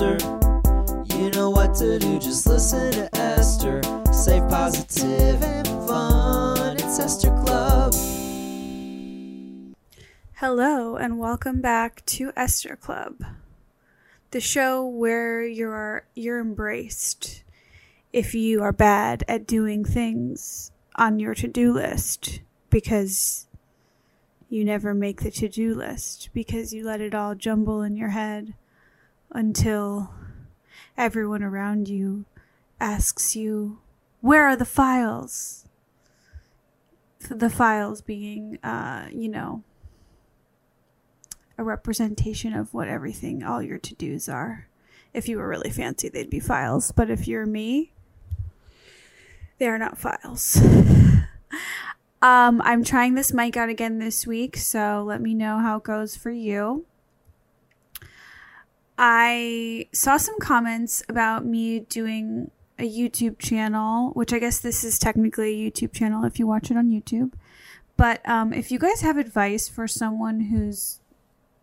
You know what to do, just listen to Esther. Safe, positive, and fun. It's Esther Club. Hello, and welcome back to Esther Club, the show where you're you're embraced if you are bad at doing things on your to-do list because you never make the to-do list because you let it all jumble in your head until everyone around you asks you, "Where are the files?" The files being, uh, you know, a representation of what everything, all your to dos are. If you were really fancy, they'd be files. But if you're me, they are not files. um, I'm trying this mic out again this week, so let me know how it goes for you. I saw some comments about me doing a YouTube channel, which I guess this is technically a YouTube channel if you watch it on YouTube. But um, if you guys have advice for someone who's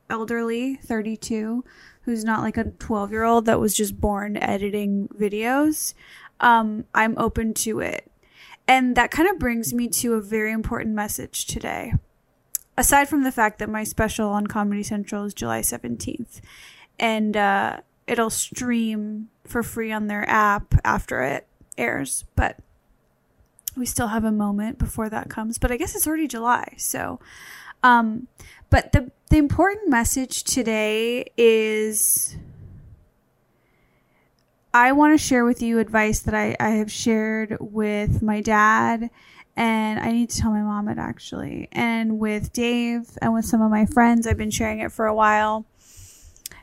elderly, 32, who's not like a 12 year old that was just born editing videos, um, I'm open to it. And that kind of brings me to a very important message today. Aside from the fact that my special on Comedy Central is July 17th, and uh, it'll stream for free on their app after it airs, but we still have a moment before that comes. But I guess it's already July, so. Um, but the the important message today is I want to share with you advice that I, I have shared with my dad, and I need to tell my mom it actually, and with Dave and with some of my friends. I've been sharing it for a while.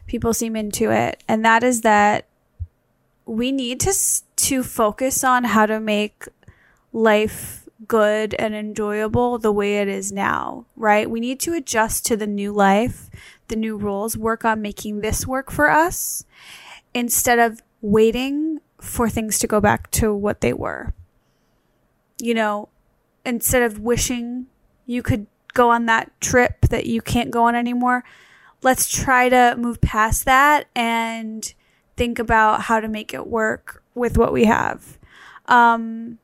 People seem into it, and that is that we need to to focus on how to make life good and enjoyable the way it is now, right? We need to adjust to the new life, the new rules, work on making this work for us instead of waiting for things to go back to what they were. You know, instead of wishing you could go on that trip that you can't go on anymore, let's try to move past that and think about how to make it work with what we have. Um,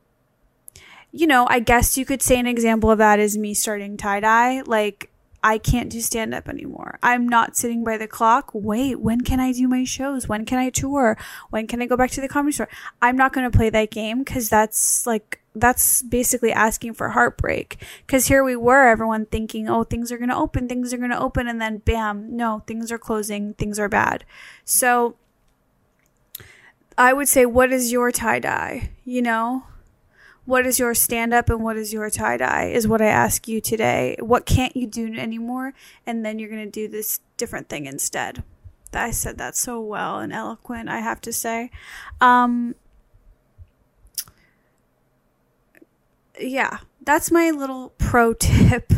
you know, I guess you could say an example of that is me starting tie dye. Like, I can't do stand up anymore. I'm not sitting by the clock. Wait, when can I do my shows? When can I tour? When can I go back to the comedy store? I'm not going to play that game because that's like, that's basically asking for heartbreak. Because here we were, everyone thinking, oh, things are going to open, things are going to open. And then bam, no, things are closing, things are bad. So I would say, what is your tie dye? You know? What is your stand up and what is your tie dye is what I ask you today. What can't you do anymore? And then you're going to do this different thing instead. I said that so well and eloquent, I have to say. Um, yeah, that's my little pro tip.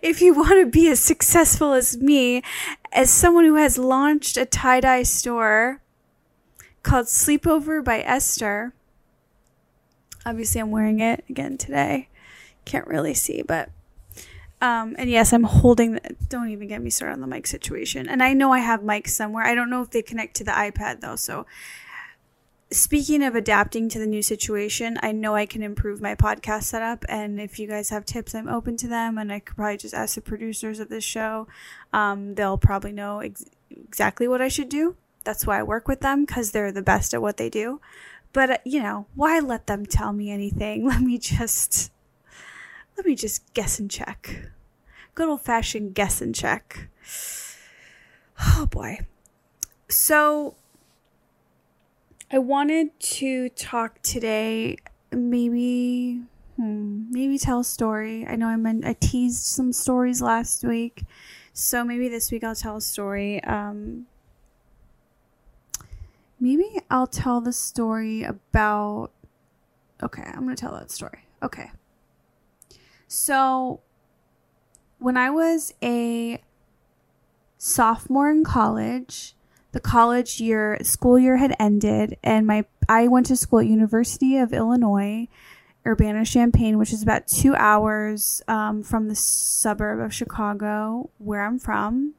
if you want to be as successful as me, as someone who has launched a tie dye store called Sleepover by Esther Obviously, I'm wearing it again today. Can't really see, but. Um, and yes, I'm holding. The, don't even get me started on the mic situation. And I know I have mics somewhere. I don't know if they connect to the iPad though. So, speaking of adapting to the new situation, I know I can improve my podcast setup. And if you guys have tips, I'm open to them. And I could probably just ask the producers of this show. Um, they'll probably know ex- exactly what I should do. That's why I work with them because they're the best at what they do. But uh, you know, why let them tell me anything? Let me just let me just guess and check. Good old fashioned guess and check. Oh boy. So I wanted to talk today maybe hmm, maybe tell a story. I know I meant I teased some stories last week. So maybe this week I'll tell a story. Um, maybe I'll tell the story about. Okay, I'm going to tell that story. Okay. So, when I was a sophomore in college, the college year school year had ended and my I went to school at University of Illinois Urbana Champaign, which is about two hours um, from the suburb of Chicago, where I'm from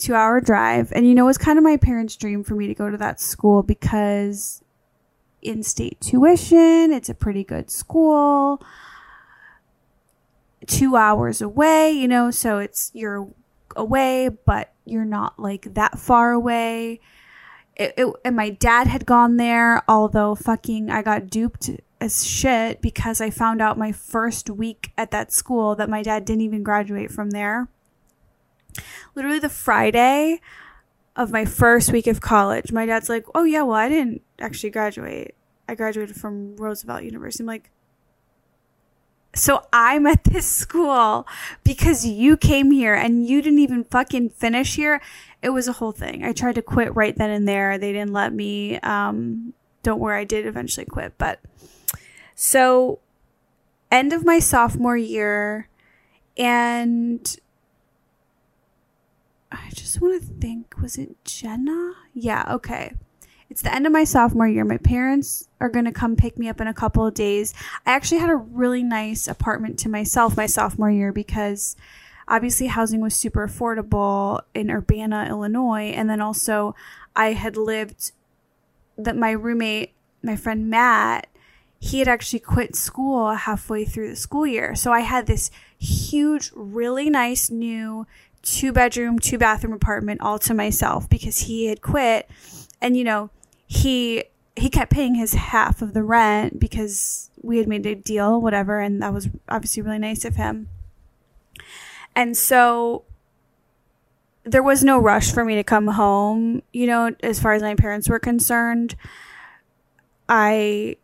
two hour drive. And you know, it was kind of my parents' dream for me to go to that school because in state tuition, it's a pretty good school. Two hours away, you know, so it's you're away, but you're not like that far away. It, it, and my dad had gone there, although fucking I got duped as shit because I found out my first week at that school that my dad didn't even graduate from there. Literally the Friday of my first week of college, my dad's like, "Oh yeah, well I didn't actually graduate. I graduated from Roosevelt University." I'm like, so I'm at this school because you came here and you didn't even fucking finish here. It was a whole thing. I tried to quit right then and there. They didn't let me. Um, don't worry, I did eventually quit. But so, end of my sophomore year, and I just want to think was it Jenna? Yeah, okay. It's the end of my sophomore year. My parents are going to come pick me up in a couple of days. I actually had a really nice apartment to myself my sophomore year because obviously housing was super affordable in Urbana, Illinois. And then also, I had lived that my roommate, my friend Matt, he had actually quit school halfway through the school year. So I had this huge, really nice new two bedroom, two bathroom apartment all to myself because he had quit. And, you know, he he kept paying his half of the rent because we had made a deal, whatever, and that was obviously really nice of him. And so there was no rush for me to come home, you know, as far as my parents were concerned. I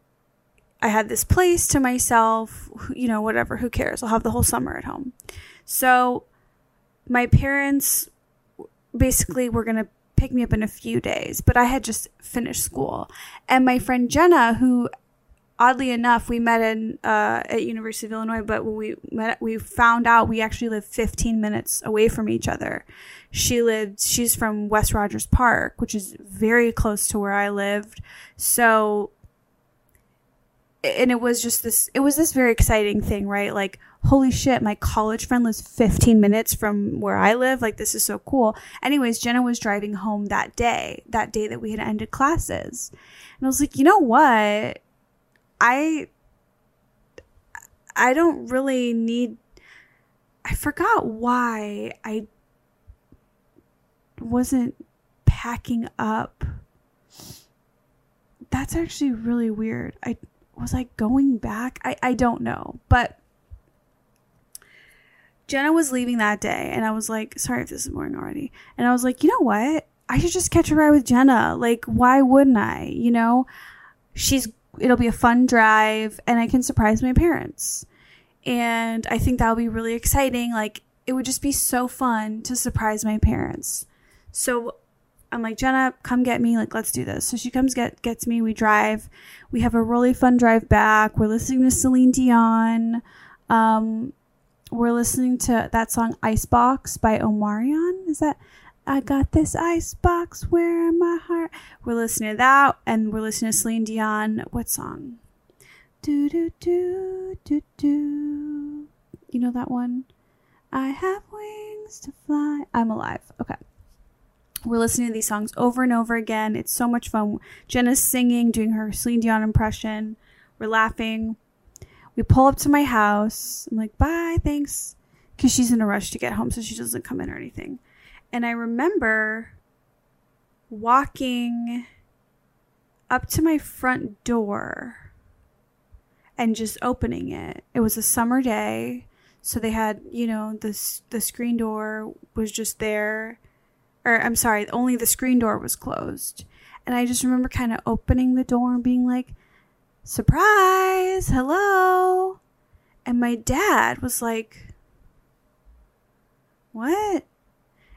I had this place to myself, you know, whatever, who cares? I'll have the whole summer at home. So my parents basically were going to pick me up in a few days, but I had just finished school. And my friend Jenna, who oddly enough we met in uh, at University of Illinois, but when we met, we found out we actually lived 15 minutes away from each other. She lived. She's from West Rogers Park, which is very close to where I lived. So and it was just this it was this very exciting thing right? Like holy shit my college friend lives 15 minutes from where i live. Like this is so cool. Anyways jenna was driving home that day that day that we had ended classes. And i was like you know what? I i don't really need i forgot why i wasn't packing up. That's actually really weird. I was I going back? I, I don't know. But Jenna was leaving that day and I was like, sorry if this is boring already. And I was like, you know what? I should just catch a ride with Jenna. Like, why wouldn't I? You know, she's, it'll be a fun drive and I can surprise my parents. And I think that'll be really exciting. Like, it would just be so fun to surprise my parents. So I'm like, Jenna, come get me. Like, let's do this. So she comes get gets me. We drive. We have a really fun drive back. We're listening to Celine Dion. Um, we're listening to that song Icebox by Omarion. Is that I got this icebox where my heart? We're listening to that, and we're listening to Celine Dion. What song? Do do do do do. You know that one? I have wings to fly. I'm alive. Okay. We're listening to these songs over and over again. It's so much fun. Jenna's singing, doing her Celine Dion impression. We're laughing. We pull up to my house. I'm like, bye, thanks. Because she's in a rush to get home, so she doesn't come in or anything. And I remember walking up to my front door and just opening it. It was a summer day, so they had, you know, the the screen door was just there or I'm sorry, only the screen door was closed. And I just remember kind of opening the door and being like, surprise, hello. And my dad was like, what?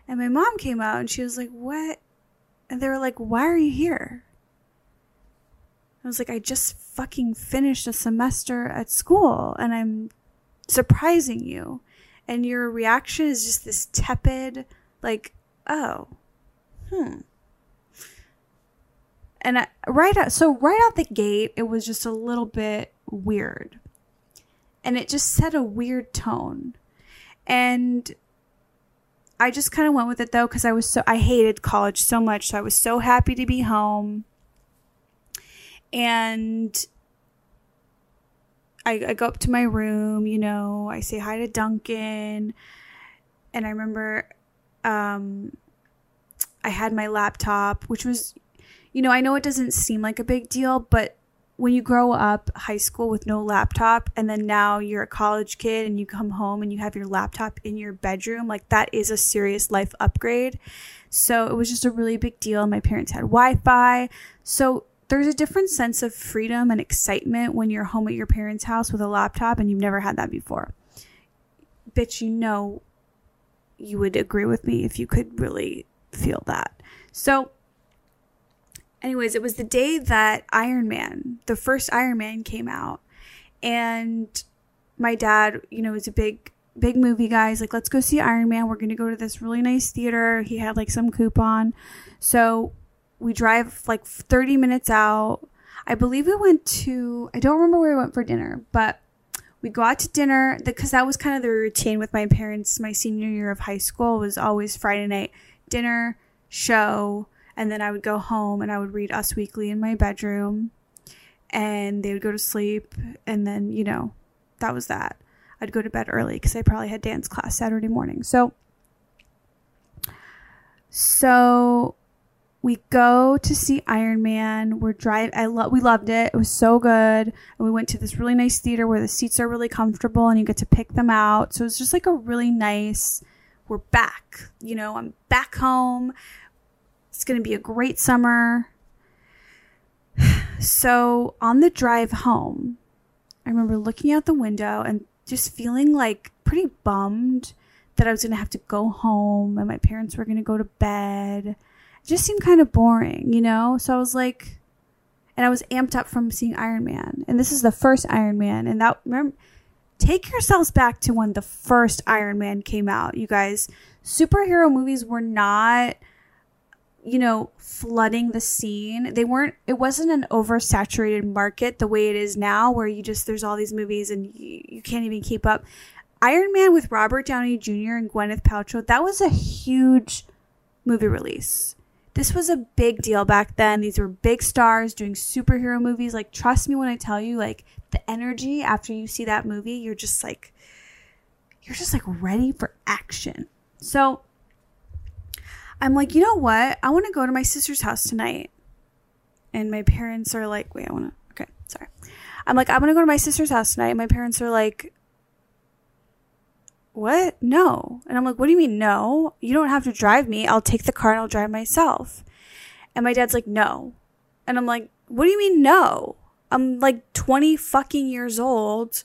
And my mom came out and she was like, what? And they were like, why are you here? I was like, I just fucking finished a semester at school and I'm surprising you. And your reaction is just this tepid, like, oh, hmm. And I, right out, so right out the gate, it was just a little bit weird. And it just set a weird tone. And I just kind of went with it though because I was so I hated college so much. So I was so happy to be home. And I, I go up to my room, you know, I say hi to Duncan. And I remember um, I had my laptop, which was, you know, I know it doesn't seem like a big deal, but when you grow up high school with no laptop and then now you're a college kid and you come home and you have your laptop in your bedroom, like that is a serious life upgrade. So it was just a really big deal. My parents had Wi Fi. So there's a different sense of freedom and excitement when you're home at your parents' house with a laptop and you've never had that before. Bitch, you know you would agree with me if you could really feel that. So anyways, it was the day that Iron Man, the first Iron Man came out. And my dad, you know, is a big, big movie guy. He's like, let's go see Iron Man. We're going to go to this really nice theater. He had like some coupon. So we drive like 30 minutes out. I believe we went to, I don't remember where we went for dinner, but we go out to dinner because that was kind of the routine with my parents. My senior year of high school was always Friday night dinner, show, and then I would go home and I would read Us Weekly in my bedroom. And they would go to sleep. And then, you know, that was that. I'd go to bed early because I probably had dance class Saturday morning. So, so we go to see Iron Man. We're drive. I love. We loved it. It was so good. And we went to this really nice theater where the seats are really comfortable and you get to pick them out. So it was just like a really nice. We're back. You know, I'm back home. It's going to be a great summer. So on the drive home, I remember looking out the window and just feeling like pretty bummed that I was going to have to go home and my parents were going to go to bed. It just seemed kind of boring, you know? So I was like, and I was amped up from seeing Iron Man. And this is the first Iron Man. And that, remember, take yourselves back to when the first Iron Man came out, you guys. Superhero movies were not you know, flooding the scene. They weren't, it wasn't an oversaturated market the way it is now, where you just, there's all these movies and you, you can't even keep up. Iron Man with Robert Downey Jr. and Gwyneth Paltrow, that was a huge movie release. This was a big deal back then. These were big stars doing superhero movies. Like, trust me when I tell you, like, the energy after you see that movie, you're just like, you're just like ready for action. So, I'm like, you know what? I want to go to my sister's house tonight. And my parents are like, wait, I want to, okay, sorry. I'm like, I'm going to go to my sister's house tonight. And my parents are like, what? No. And I'm like, what do you mean, no? You don't have to drive me. I'll take the car and I'll drive myself. And my dad's like, no. And I'm like, what do you mean, no? I'm like 20 fucking years old.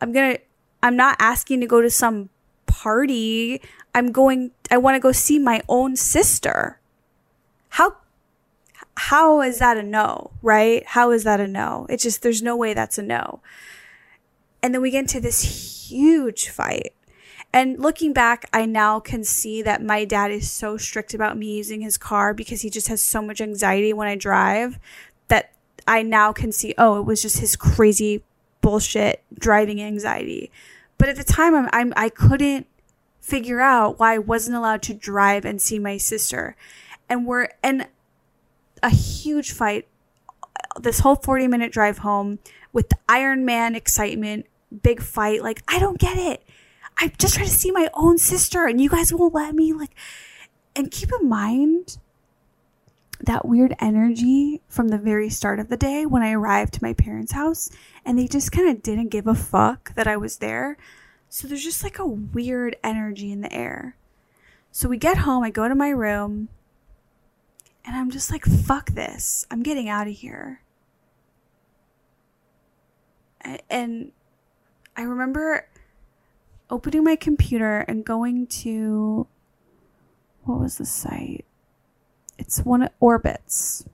I'm going to, I'm not asking to go to some party. I'm going, I want to go see my own sister. How, how is that a no, right? How is that a no? It's just, there's no way that's a no. And then we get into this huge fight. And looking back, I now can see that my dad is so strict about me using his car because he just has so much anxiety when I drive I now can see, oh, it was just his crazy bullshit driving anxiety. But at the time, I'm, I'm I couldn't figure out why I wasn't allowed to drive and see my sister. And we're in a huge fight this whole 40 minute drive home with the Iron Man excitement, big fight. Like, I don't get it. I'm just trying to see my own sister and you guys won't let me. Like, and keep in mind that weird energy from the very start of the day when I arrived to my parents' house and they just kind of didn't give a fuck that I was there. So there's just like a weird energy in the air. So we get home, I go to my room, and I'm just like, fuck this. I'm getting out of here. And I remember opening my computer and going to what was the site? It's one of Orbitz.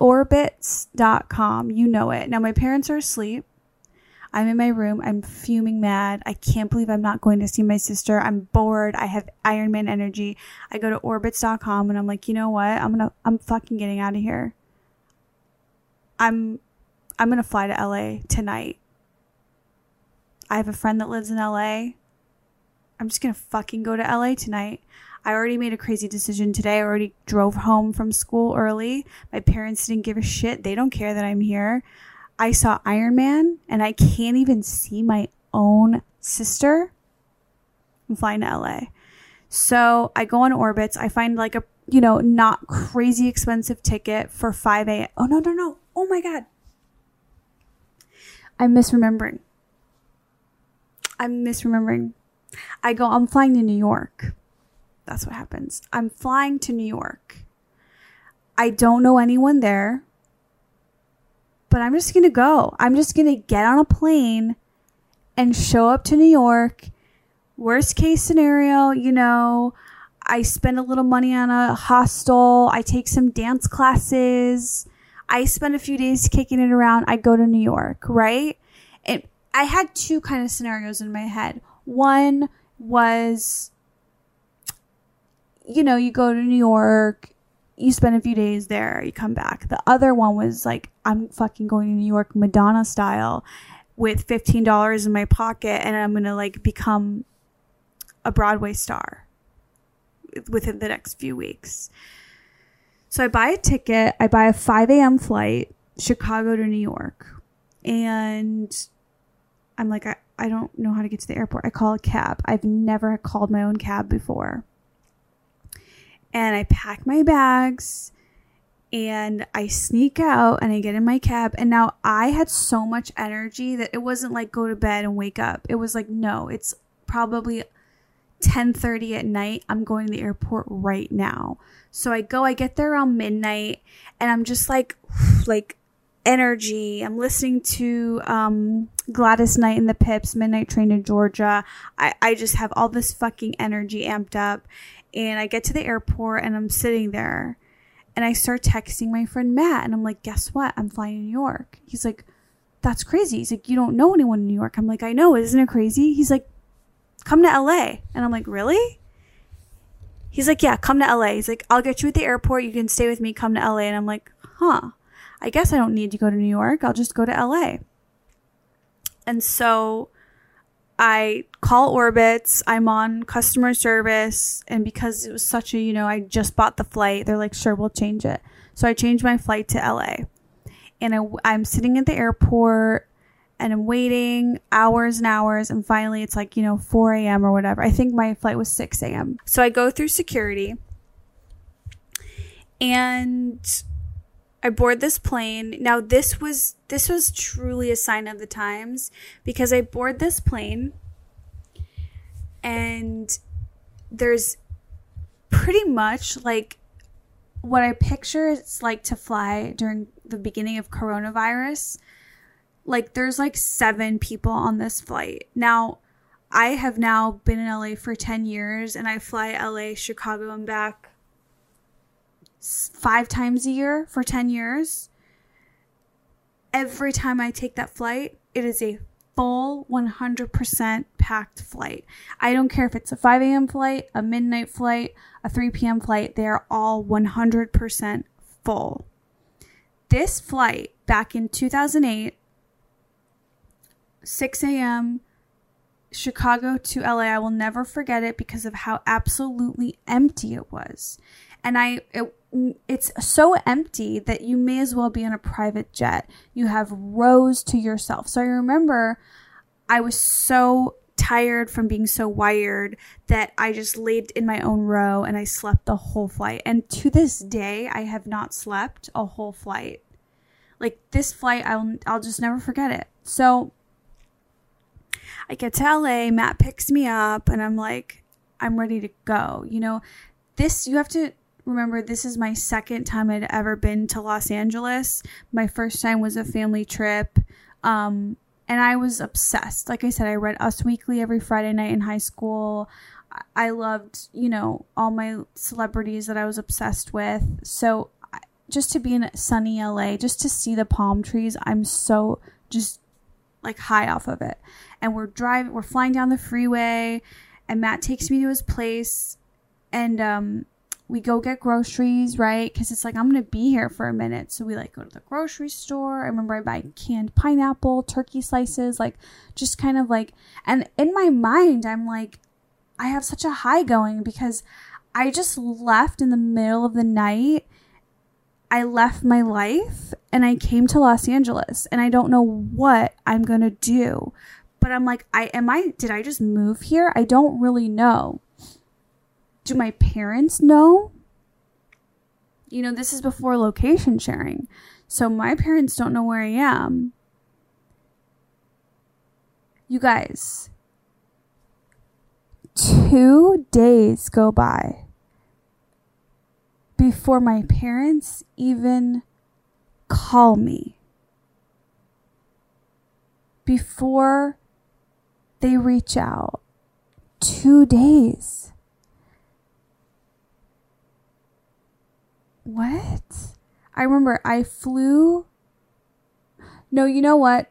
Orbitz.com. You know it. Now my parents are asleep. I'm in my room. I'm fuming mad. I can't believe I'm not going to see my sister. I'm bored. I have Iron Man energy. I go to orbitz.com and I'm like, you know what? I'm to, I'm fucking getting out of here. I'm, I'm to fly to LA tonight. I have a friend that lives in LA. I'm just to fucking go to LA tonight. I already made a crazy decision today. I already drove home from school early. My parents didn't give a shit. They don't care that I'm here. I saw Iron Man and I can't even see my own sister. I'm flying to LA. So I go on Orbitz. I find like a, you know, not crazy expensive ticket for 5 a.m. Oh, no, no, no. Oh my God. I'm misremembering. I'm misremembering. I go, I'm flying to New York. That's what happens. I'm flying to New York. I don't know anyone there, but I'm just going to go. I'm just going to get on a plane and show up to New York. Worst case scenario, you know, I spend a little money on a hostel. I take some dance classes. I spend a few days kicking it around. I go to New York, right? And I had two kind of scenarios in my head. One was you know, you go to New York, you spend a few days there, you come back. The other one was like, I'm fucking going to New York Madonna style with $15 in my pocket and I'm going to like become a Broadway star within the next few weeks. So I buy a ticket, I buy a 5 a.m. flight, Chicago to New York. And I'm like, I, I don't know how to get to the airport. I call a cab. I've never called my own cab before and I pack my bags and I sneak out and I get in my cab and now I had so much energy that it wasn't like go to bed and wake up. It was like no, it's probably 10:30 at night. I'm going to the airport right now. So I go, I get there around midnight and I'm just like like energy. I'm listening to um, Gladys Knight and the Pips, Midnight Train to Georgia. I, I just have all this fucking energy amped up and I get to the airport and I'm sitting there and I start texting my friend Matt and I'm like, guess what? I'm flying to New York. He's like, that's crazy. He's like, you don't know anyone in New York. I'm like, I know. Isn't it crazy? He's like, come to LA. And I'm like, really? He's like, yeah, come to LA. He's like, I'll get you at the airport. You can stay with me. Come to LA. And I'm like, huh. I guess I don't need to go to New York. I'll just go to LA. And so I call Orbitz. I'm on customer service. And because it was such a, you know, I just bought the flight, they're like, sure, we'll change it. So I changed my flight to LA. And I, I'm sitting at the airport and I'm waiting hours and hours. And finally, it's like, you know, 4 a.m. or whatever. I think my flight was 6 a.m. So I go through security and I board this plane. Now this was this was truly a sign of the times because I board this plane and there's pretty much like what I picture it's like to fly during the beginning of coronavirus. Like there's like seven people on this flight. Now I have now been in LA for 10 years and I fly LA, Chicago and back five times a year for 10 years. Every time I take that flight, it is a full 100% packed flight. I don't care if it's a 5 a.m. flight, a midnight flight, a 3 p.m. flight, they're all 100% full. This flight back in 2008, 6 a.m., Chicago to LA, I will never forget it because of how absolutely empty it was. And I, it, it's so empty that you may as well be in a private jet. You have rows to yourself. So I remember I was so tired from being so wired that I just laid in my own row and I slept the whole flight. And to this day, I have not slept a whole flight. Like this flight, I'll I'll just never forget it. So I get to LA, Matt picks me up, and I'm like, I'm ready to go. You know, this you have to remember this is my second time I'd ever been to Los Angeles. My first time was a family trip. Um, and I was obsessed. Like I said, I read Us Weekly every Friday night in high school. I loved, you know, all my celebrities that I was obsessed with. So just to be in sunny LA, just to see the palm trees, I'm so just like high off of it. And we're driving, we're flying down the freeway, and Matt takes me to his place, and um, we go get groceries, right? Because it's like, I'm going to be here for a minute. So we like go to the grocery store. I remember I buy canned pineapple, turkey slices, like just kind of like, and in my mind, I'm like, I have such a high going because I just left in the middle of the night. I left my life and I came to Los Angeles and I don't know what I'm going to do. But I'm like, I am I did I just move here? I don't really know. Do my parents know? You know, this is before location sharing. So my parents don't know where I am. You guys, two days go by before my parents even call me. Before they reach out. Two days. What? I remember I flew. No, you know what?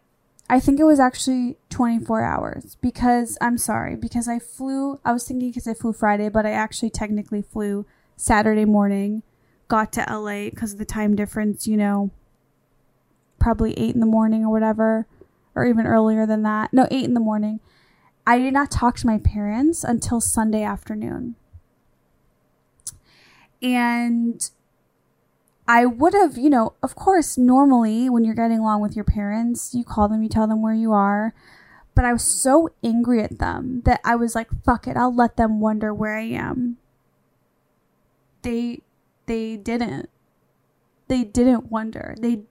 I think it was actually 24 hours because I'm sorry, because I flew, I was thinking because I flew Friday, but I actually technically flew Saturday morning, got to LA because of the time difference, you know, probably 8 in the morning or whatever, or even earlier than that. No, 8 in the morning. I did not talk to my parents until Sunday afternoon. And I would have, you know, of course, normally when you're getting along with your parents, you call them, you tell them where you are. But I was so angry at them that I was like, fuck it, I'll let them wonder where I am. They they didn't. They didn't wonder. They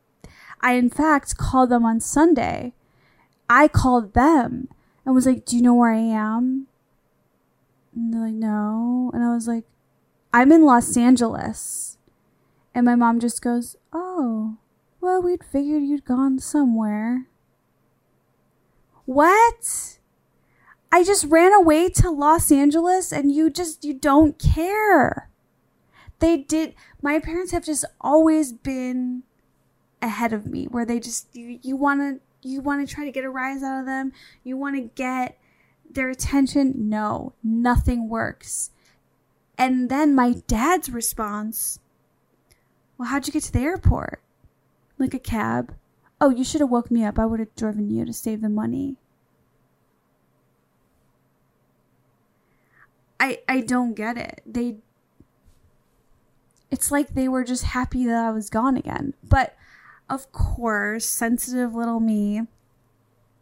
I in fact called them on Sunday. I called them and was like, "Do you know where I am?" And they're like, "No." And I was like, "I'm in Los Angeles." And my mom just goes, Oh, well, we'd figured you'd gone somewhere. What? I just ran away to Los Angeles and you just, you don't care. They did, my parents have just always been ahead of me where they just, you, you want to, you want to try to get a rise out of them. You want to get their attention. No, nothing works. And then my dad's response well, how'd you get to the airport? Like a cab. Oh, you should have woke me up. I would have driven you to save the money. I I don't get it. They It's like they were just happy that I was gone again. But of course, sensitive little me,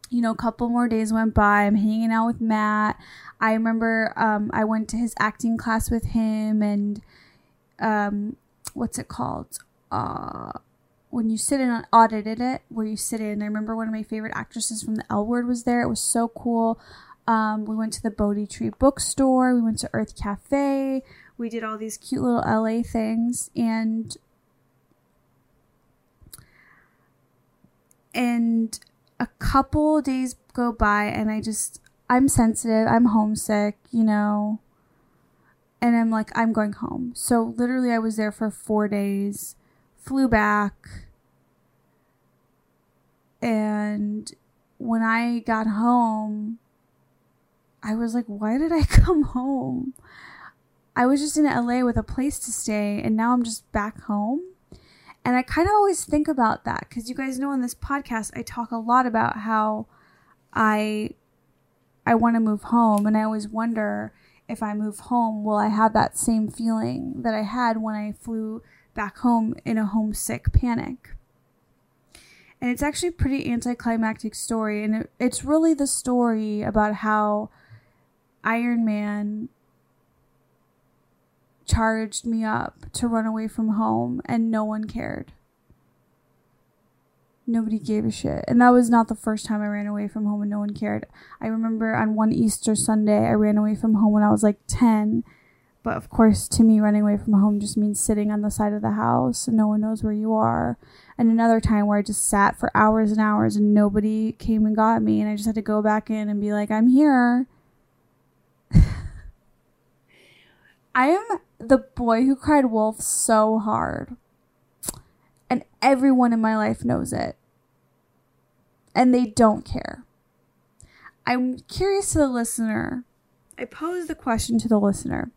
you know, a couple more days went by. I'm hanging out with Matt. I remember um, I went to his acting class with him and um, what's it called? Uh, when you sit in audited it, where you sit in. I remember one of my favorite actresses from the L Word was there. It was so cool. Um, we went to the Bodhi Tree bookstore. We went to Urth Caffé. We did all these cute little LA things, and and a couple days go by, and I just I'm sensitive. I'm homesick. You know, and I'm like, I'm going home. So literally, I was there for four days, flew back, and when I got home, I was like, why did I come home? I was just in LA with a place to stay, and now I'm just back home. And I kind of always think about that because you guys know in this podcast, I talk a lot about how I I want to move home, and I always wonder if I move home, will I have that same feeling that I had when I flew back home in a homesick panic? And it's actually a pretty anticlimactic story, and it, it's really the story about how Iron Man charged me up to run away from home, and no one cared nobody gave a shit. And that was not the first time I ran away from home and no one cared. I remember on one Easter Sunday, I ran away from home when I was like 10. But of course, to me, running away from home just means sitting on the side of the house and no one knows where you are. And another time where I just sat for hours and hours and nobody came and got me, and I just had to go back in and be like, I'm here. I am the boy who cried wolf so hard. And everyone in my life knows it and they don't care. I'm curious to the listener. I pose the question to the listener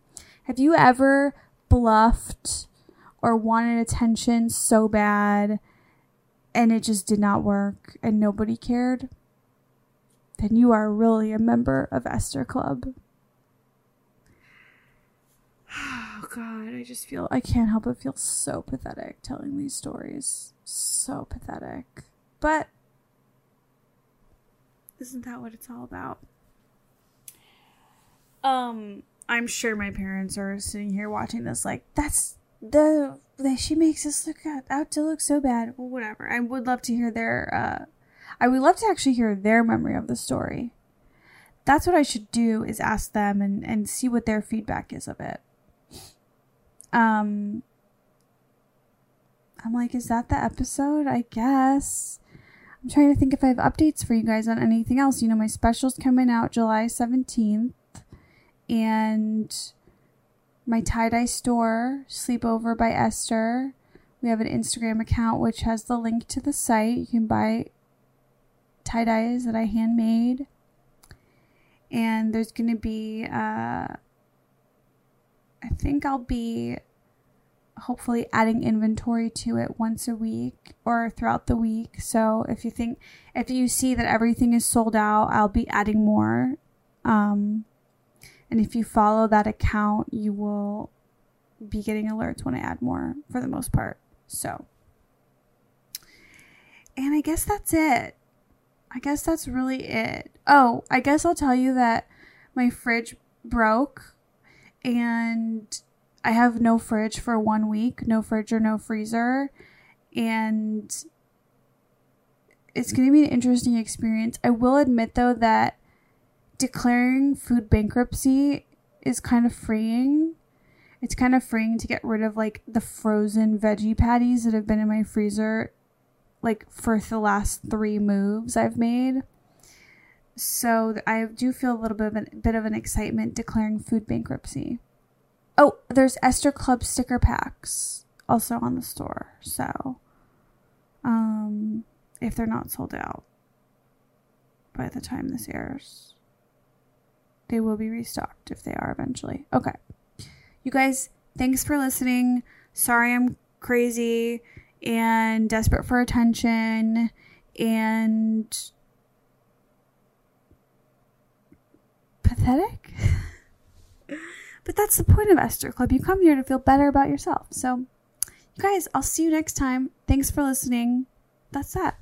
Have you ever bluffed or wanted attention so bad and it just did not work and nobody cared? Then you are really a member of Esther Club. Oh, God, I just feel I can't help but feel so pathetic telling these stories. So pathetic. But isn't that what it's all about? Um, I'm sure my parents are sitting here watching this like that's the that she makes us look out, out to look so bad. Well, whatever. I would love to hear their uh I would love to actually hear their memory of the story. That's what I should do is ask them and and see what their feedback is of it. Um I'm like, is that the episode? I guess. I'm trying to think if I have updates for you guys on anything else. You know, my special's coming out July 17th and my tie dye store, Sleepover by Esther. We have an Instagram account which has the link to the site. You can buy tie dyes that I handmade. And there's going to be, uh, I think I'll be hopefully adding inventory to it once a week or throughout the week. So if you think, if you see that everything is sold out, I'll be adding more. Um, and if you follow that account, you will be getting alerts when I add more for the most part. So, and I guess that's it. I guess that's really it. Oh, I guess I'll tell you that my fridge broke and I have no fridge for one week, no fridge or no freezer. And it's going to be an interesting experience. I will admit, though, that declaring food bankruptcy is kind of freeing. It's kind of freeing to get rid of like the frozen veggie patties that have been in my freezer like for the last 3 moves I've made. So I do feel a little bit of a bit of an excitement declaring food bankruptcy. Oh, there's Esther Club sticker packs also on the store. So um if they're not sold out by the time this airs they will be restocked if they are eventually. Okay. You guys, thanks for listening. Sorry I'm crazy and desperate for attention and pathetic. but that's the point of Esther Club. You come here to feel better about yourself. So, you guys, I'll see you next time. Thanks for listening. That's that.